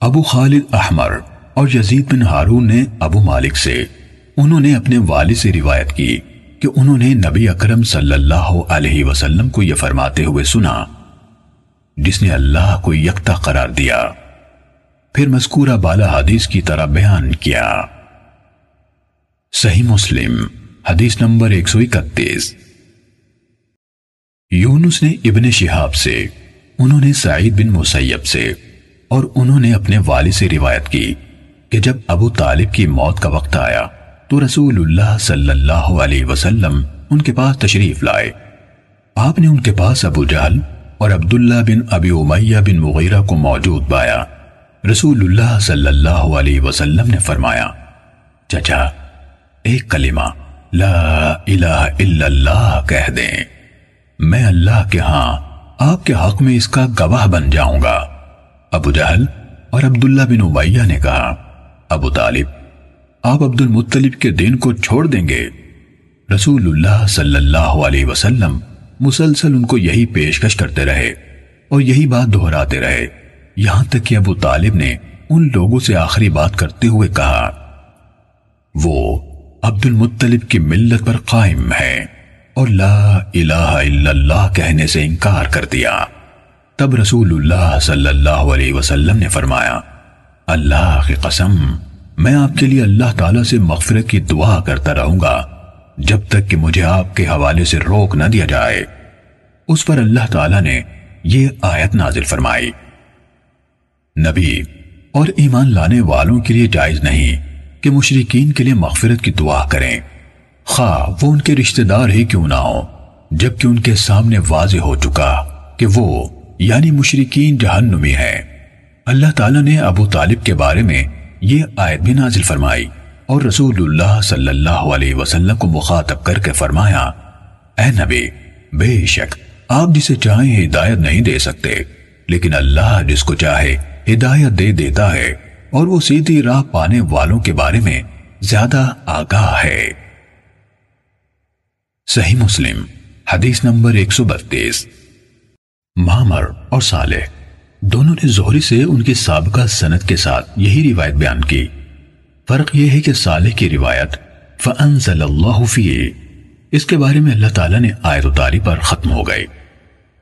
ابو خالد احمر اور یزید بن ہارون نے ابو مالک سے، انہوں نے اپنے والد سے روایت کی کہ انہوں نے نبی اکرم صلی اللہ علیہ وسلم کو یہ فرماتے ہوئے سنا، جس نے اللہ کو یکتا قرار دیا۔ پھر مذکورہ بالا حدیث کی طرح بیان کیا۔ صحیح مسلم، حدیث نمبر 131 یونس نے ابن شہاب سے، انہوں نے سعید بن مسیب سے اور انہوں نے اپنے والد سے روایت کی کہ جب ابو طالب کی موت کا وقت آیا تو رسول اللہ صلی اللہ علیہ وسلم ان کے پاس تشریف لائے۔ آپ نے ان کے پاس ابو جہل اور عبداللہ بن ابی امیہ بن مغیرہ کو موجود بایا رسول اللہ صلی اللہ علیہ وسلم نے فرمایا، چچا، ایک کلمہ لا الہ الا اللہ کہہ دیں۔ میں اللہ کے ہاں آپ کے حق میں اس کا گواہ بن جاؤں گا۔ ابو جہل اور عبداللہ بن عبیہ نے کہا، ابو طالب، آپ عبد المطلب کے دین کو چھوڑ دیں گے۔ رسول اللہ صلی اللہ علیہ وسلم مسلسل ان کو یہی پیشکش کرتے رہے اور یہی بات دہراتے رہے۔ یہاں تک کہ ابو طالب نے ان لوگوں سے آخری بات کرتے ہوئے کہا، وہ عبد المطلب کی ملت پر قائم ہے اور لا الہ الا اللہ کہنے سے انکار کر دیا۔ تب رسول اللہ صلی اللہ علیہ وسلم نے فرمایا، اللہ کی قسم، میں آپ کے لیے اللہ تعالیٰ سے مغفرت کی دعا کرتا رہوں گا، جب تک کہ مجھے آپ کے حوالے سے روک نہ دیا جائے۔ اس پر اللہ تعالیٰ نے یہ آیت نازل فرمائی۔ نبی، اور ایمان لانے والوں کے لیے جائز نہیں کہ مشرقین کے لیے مغفرت کی دعا کریں۔ خواہ وہ ان کے رشتہ دار ہی کیوں نہ ہو جبکہ ان کے سامنے واضح ہو چکا کہ وہ یعنی مشرقین جہنمی ہے اللہ تعالیٰ نے ابو طالب کے بارے میں یہ آیت بھی نازل فرمائی اور رسول اللہ صلی اللہ علیہ وسلم کو مخاطب کر کے فرمایا، اے نبی، بے شک آپ جسے چاہیں ہدایت نہیں دے سکتے، لیکن اللہ جس کو چاہے ہدایت دے دیتا ہے اور وہ سیدھی راہ پانے والوں کے بارے میں زیادہ آگاہ ہے۔ صحیح مسلم، حدیث نمبر 132 مامر اور صالح، دونوں نے زہری سے ان کی سابقہ سنت کے ساتھ یہی روایت بیان کی۔ فرق یہ ہے کہ صالح کی روایت فَأَنزَلَ اللَّهُ فِيهِ، اس کے بارے میں اللہ تعالیٰ نے آیت اتاری پر ختم ہو گئی۔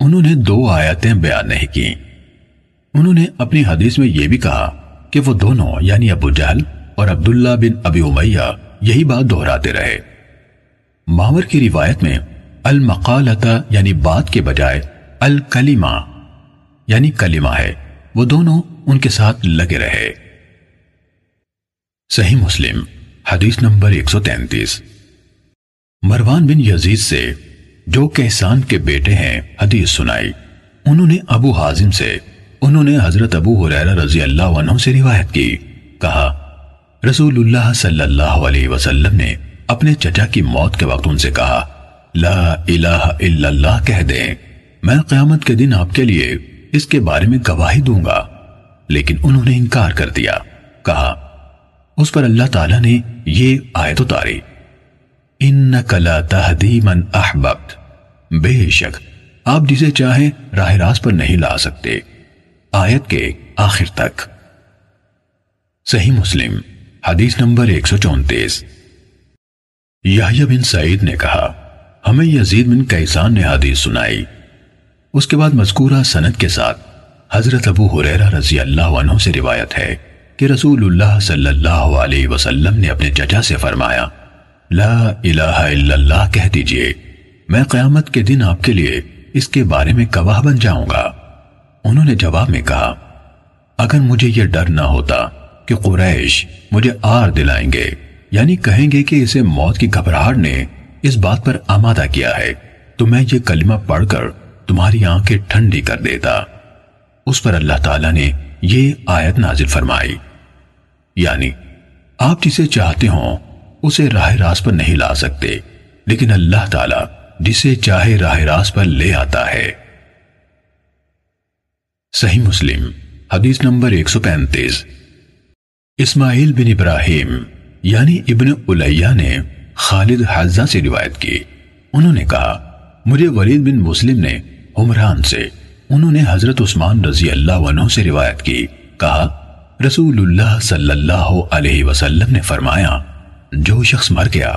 انہوں نے دو آیتیں بیان نہیں کی انہوں نے اپنی حدیث میں یہ بھی کہا کہ وہ دونوں یعنی ابو جہل اور عبداللہ بن ابی امیہ، یہی بات دہراتے رہے۔ ماور کی روایت میں المقالتا یعنی بات کے بجائے الکلیمہ یعنی کلمہ ہے، وہ دونوں ان کے ساتھ لگے رہے۔ صحیح مسلم، حدیث نمبر 133 مروان بن یزید سے جو کہسان کے بیٹے ہیں، حدیث سنائی۔ انہوں نے ابو حازم سے، انہوں نے حضرت ابو حریرہ رضی اللہ عنہ سے روایت کی۔ کہا، رسول اللہ صلی اللہ علیہ وسلم نے اپنے چچا کی موت کے وقت ان سے کہا، لا الہ الا اللہ کہہ دیں۔ میں قیامت کے دن آپ کے لیے اس کے بارے میں گواہی دوں گا۔ لیکن انہوں نے انکار کر دیا۔ کہا، اس پر اللہ تعالیٰ نے یہ آیت اتاری۔ اِنَّكَ لَا تَهْدِي مَنْ أَحْبَبْتْ بے شک، آپ جسے چاہیں راہ راست پر نہیں لا سکتے۔ آیت کے آخر تک۔ صحیح مسلم، حدیث نمبر 134 یحییٰ بن سعید نے کہا، ہمیں یزید بن قیسان نے حدیث سنائی۔ اس کے بعد مذکورہ سند کے ساتھ حضرت ابو حریرہ رضی اللہ عنہ سے روایت ہے کہ رسول اللہ صلی اللہ علیہ وسلم نے اپنے چچا سے فرمایا، لا الہ الا اللہ کہہ دیجیے، میں قیامت کے دن آپ کے لیے اس کے بارے میں گواہ بن جاؤں گا۔ انہوں نے جواب میں کہا، اگر مجھے یہ ڈر نہ ہوتا کہ قریش مجھے آر دلائیں گے یعنی کہیں گے کہ اسے موت کی گھبراہٹ نے اس بات پر آمادہ کیا ہے، تو میں یہ کلمہ پڑھ کر تمہاری آنکھیں ٹھنڈی کر دیتا۔ اس پر اللہ تعالیٰ نے یہ آیت نازل فرمائی۔ یعنی آپ جسے چاہتے ہوں، اسے راہ راست پر نہیں لا سکتے، لیکن اللہ تعالیٰ جسے چاہے راہ راست پر لے آتا ہے۔ صحیح مسلم، حدیث نمبر 135 اسماعیل بن ابراہیم یعنی ابن علیہ نے خالد حزہ سے روایت کی۔ انہوں نے کہا، مجھے ولید بن مسلم نے عمران سے۔ انہوں نے حضرت عثمان رضی اللہ عنہ سے روایت کی۔ کہا، رسول اللہ صلی اللہ علیہ وسلم نے فرمایا، جو شخص مر گیا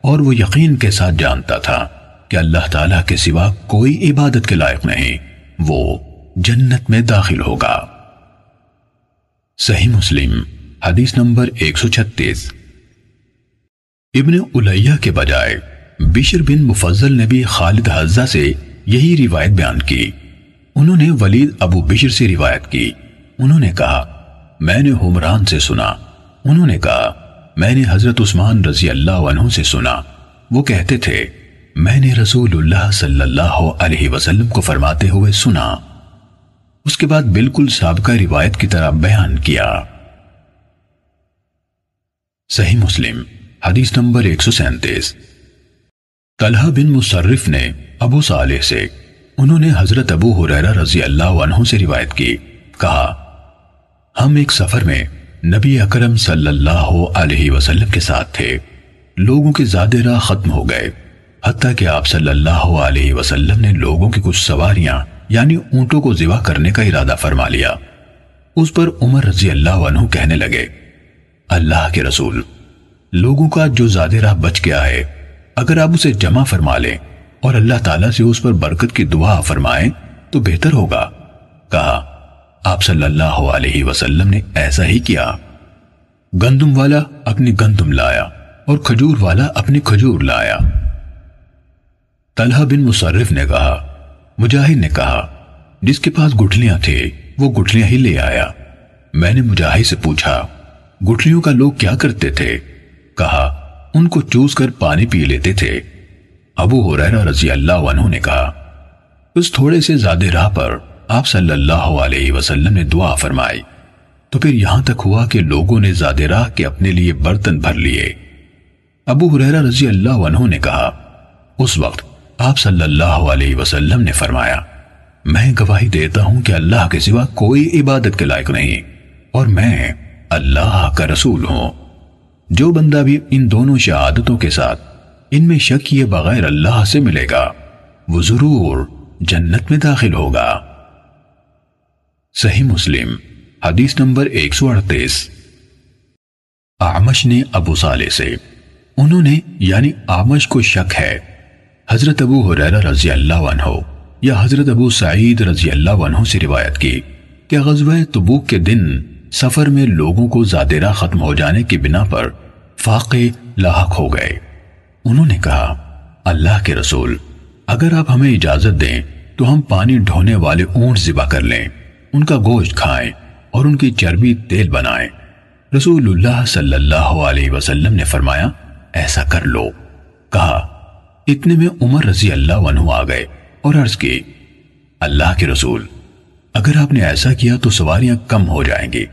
اور وہ یقین کے ساتھ جانتا تھا کہ اللہ تعالیٰ کے سوا کوئی عبادت کے لائق نہیں، وہ جنت میں داخل ہوگا۔ صحیح مسلم، حدیث نمبر 136 ابن علیہ کے بجائے، بشر بن مفضل نے بھی خالد حضہ سے یہی روایت بیان کی۔ انہوں نے ولید ابو بشر سے روایت کی۔ انہوں نے کہا، میں نے حمران سے سنا۔ انہوں نے کہا، میں نے حضرت عثمان رضی اللہ عنہ سے سنا۔ وہ کہتے تھے، میں نے رسول اللہ صلی اللہ علیہ وسلم کو فرماتے ہوئے سنا۔ اس کے بعد بالکل سابقہ روایت کی طرح بیان کیا۔ صحیح مسلم، حدیث نمبر ایک سو سینتیس۔ طلحہ بن مصرف نے ابو صالح سے، انہوں نے حضرت ابو حریرہ رضی اللہ عنہ سے روایت کی، کہا، ہم ایک سفر میں نبی اکرم صلی اللہ علیہ وسلم کے ساتھ تھے، لوگوں کے زیادہ راہ ختم ہو گئے، حتیٰ کہ آپ صلی اللہ علیہ وسلم نے لوگوں کی کچھ سواریاں یعنی اونٹوں کو ذبح کرنے کا ارادہ فرما لیا۔ اس پر عمر رضی اللہ عنہ کہنے لگے، اللہ کے رسول، لوگوں کا جو زیادہ راہ بچ گیا ہے اگر آپ اسے جمع فرما لیں اور اللہ تعالیٰ سے اس پر برکت کی دعا فرمائیں، تو بہتر ہوگا۔ کہا، آپ صلی اللہ علیہ وسلم نے ایسا ہی کیا۔ گندم والا اپنی گندم لایا اور کھجور والا اپنی کھجور لایا۔ طلحہ بن مصرف نے کہا، مجاہد نے کہا، جس کے پاس گٹھلیاں تھے، وہ گٹھلیاں ہی لے آیا۔ میں نے مجاہد سے پوچھا، گٹھلیوں کا لوگ کیا کرتے تھے؟ کہا ان کو چوس کر پانی پی لیتے تھے۔ ابو حریرہ رضی اللہ عنہ نے کہا، اس تھوڑے سے زیادہ راہ پر آپ صلی اللہ علیہ وسلم نے دعا فرمائی۔ تو پھر یہاں تک ہوا کہ لوگوں نے زیادہ راہ کے اپنے لیے برتن بھر لیے۔ ابو حریرہ رضی اللہ عنہ نے کہا، اس وقت آپ صلی اللہ علیہ وسلم نے فرمایا، میں گواہی دیتا ہوں کہ اللہ کے سوا کوئی عبادت کے لائق نہیں، اور میں اللہ کا رسول ہوں۔ جو بندہ بھی ان دونوں شہادتوں کے ساتھ ان میں شک یہ بغیر اللہ سے ملے گا، وہ ضرور جنت میں داخل ہوگا۔ صحیح مسلم، حدیث نمبر ایک سو اڑتیس۔ آمش نے ابو صالح سے، انہوں نے یعنی آمش کو شک ہے، حضرت ابو حریرہ رضی اللہ عنہ یا حضرت ابو سعید رضی اللہ عنہ سے روایت کی کہ غزوہ تبوک کے دن سفر میں لوگوں کو زادرہ ختم ہو جانے کی بنا پر فاقے لاحق ہو گئے۔ انہوں نے کہا، اللہ کے رسول، اگر آپ ہمیں اجازت دیں تو ہم پانی ڈھونے والے اونٹ ذبح کر لیں، ان کا گوشت کھائیں اور ان کی چربی تیل بنائیں۔ رسول اللہ صلی اللہ علیہ وسلم نے فرمایا، ایسا کر لو۔ کہا، اتنے میں عمر رضی اللہ عنہ آ گئے اور عرض کی، اللہ کے رسول اگر آپ نے ایسا کیا تو سواریاں کم ہو جائیں گی۔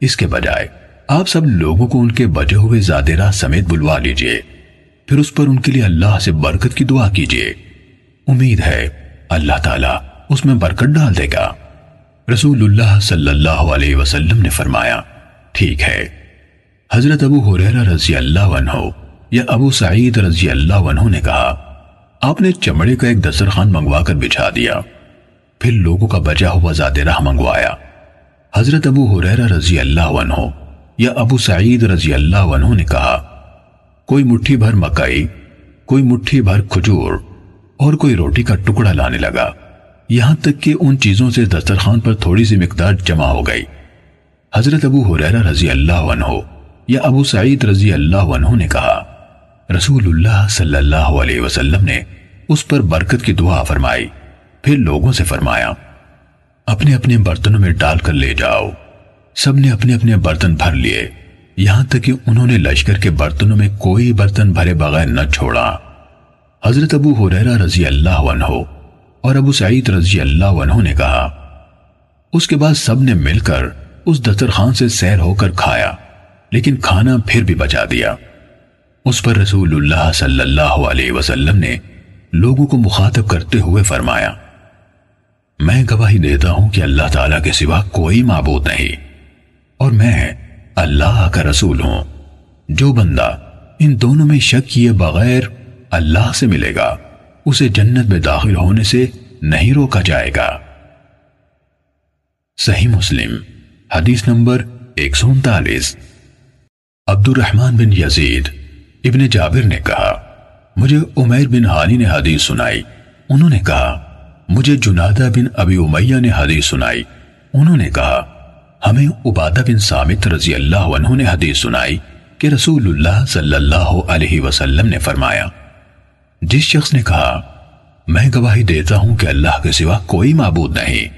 اس کے بجائے، آپ سب لوگوں کو ان کے بجے ہوئے زادرہ سمیت بلوا لیجیے۔ پھر اس پر ان کے لیے اللہ سے برکت کی دعا کیجیے۔ امید ہے، اللہ تعالیٰ اس میں برکت ڈال دے گا۔ رسول اللہ صلی اللہ علیہ وسلم نے فرمایا، ٹھیک ہے۔ حضرت ابو حریرہ رضی اللہ عنہ یا ابو سعید رضی اللہ عنہ نے کہا، آپ نے چمڑے کا ایک دسترخوان منگوا کر بچھا دیا۔ پھر لوگوں کا بچا ہوا زیادہ راہ منگوایا۔ حضرت ابو حریرہ رضی اللہ عنہ یا ابو سعید رضی اللہ عنہ نے کہا، کوئی مٹھی بھر مکئی کوئی مٹھی بھر کھجور اور کوئی روٹی کا ٹکڑا لانے لگا۔ یہاں تک کہ ان چیزوں سے دسترخوان پر تھوڑی سی مقدار جمع ہو گئی۔ حضرت ابو حریرہ رضی اللہ عنہ یا ابو سعید رضی اللہ عنہ نے کہا، رسول اللہ صلی اللہ علیہ وسلم نے اس پر برکت کی دعا فرمائی۔ پھر لوگوں سے فرمایا، اپنے اپنے برتنوں میں ڈال کر لے جاؤ۔ سب نے اپنے اپنے برتن بھر لیے۔ یہاں تک کہ انہوں نے لشکر کے برتنوں میں کوئی برتن بھرے بغیر نہ چھوڑا۔ حضرت ابو حریرہ رضی اللہ عنہ اور ابو سعید رضی اللہ عنہ نے کہا، اس کے بعد سب نے مل کر اس دسترخوان سے سیر ہو کر کھایا، لیکن کھانا پھر بھی بچا دیا۔ اس پر رسول اللہ صلی اللہ علیہ وسلم نے لوگوں کو مخاطب کرتے ہوئے فرمایا میں گواہی دیتا ہوں کہ اللہ تعالیٰ کے سوا کوئی معبود نہیں۔ اور میں اللہ کا رسول ہوں۔ جو بندہ ان دونوں میں شک کیے بغیر اللہ سے ملے گا، اسے جنت میں داخل ہونے سے نہیں روکا جائے گا۔ صحیح مسلم، حدیث نمبر ایک سو انتالیس۔ عبد الرحمن بن یزید ابن جابر نے کہا، مجھے عمیر بن حانی نے حدیث سنائی۔ انہوں نے کہا مجھے جنادہ بن ابی امیہ نے حدیث سنائی۔ انہوں نے کہا، ہمیں عبادہ بن سامت رضی اللہ عنہ نے حدیث سنائی کہ رسول اللہ صلی اللہ علیہ وسلم نے فرمایا۔ جس شخص نے کہا، میں گواہی دیتا ہوں کہ اللہ کے سوا کوئی معبود نہیں،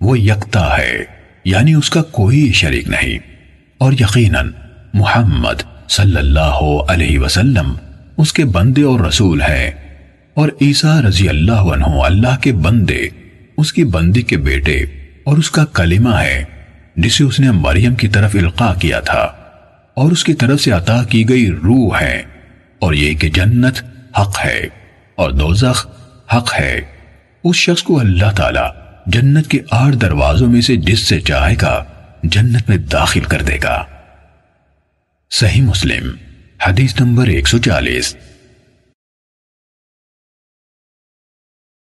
وہ یکتا ہے یعنی اس کا کوئی شریک نہیں۔ اور یقیناً محمد صلی اللہ علیہ وسلم اس کے بندے اور رسول ہے اور عیسیٰ رضی اللہ عنہ اللہ کے بندے، اس کی بندی کے بیٹے اور اس کا کلمہ ہے، جسے اس نے مریم کی طرف القا کیا تھا۔ اور اس کی طرف سے عطا کی گئی روح ہے۔ اور یہ کہ جنت حق ہے اور دوزخ حق ہے۔ اس شخص کو اللہ تعالی جنت کے آٹھ دروازوں میں سے جس سے چاہے گا، جنت میں داخل کر دے گا۔ صحیح مسلم، حدیث نمبر ایک سو چالیس۔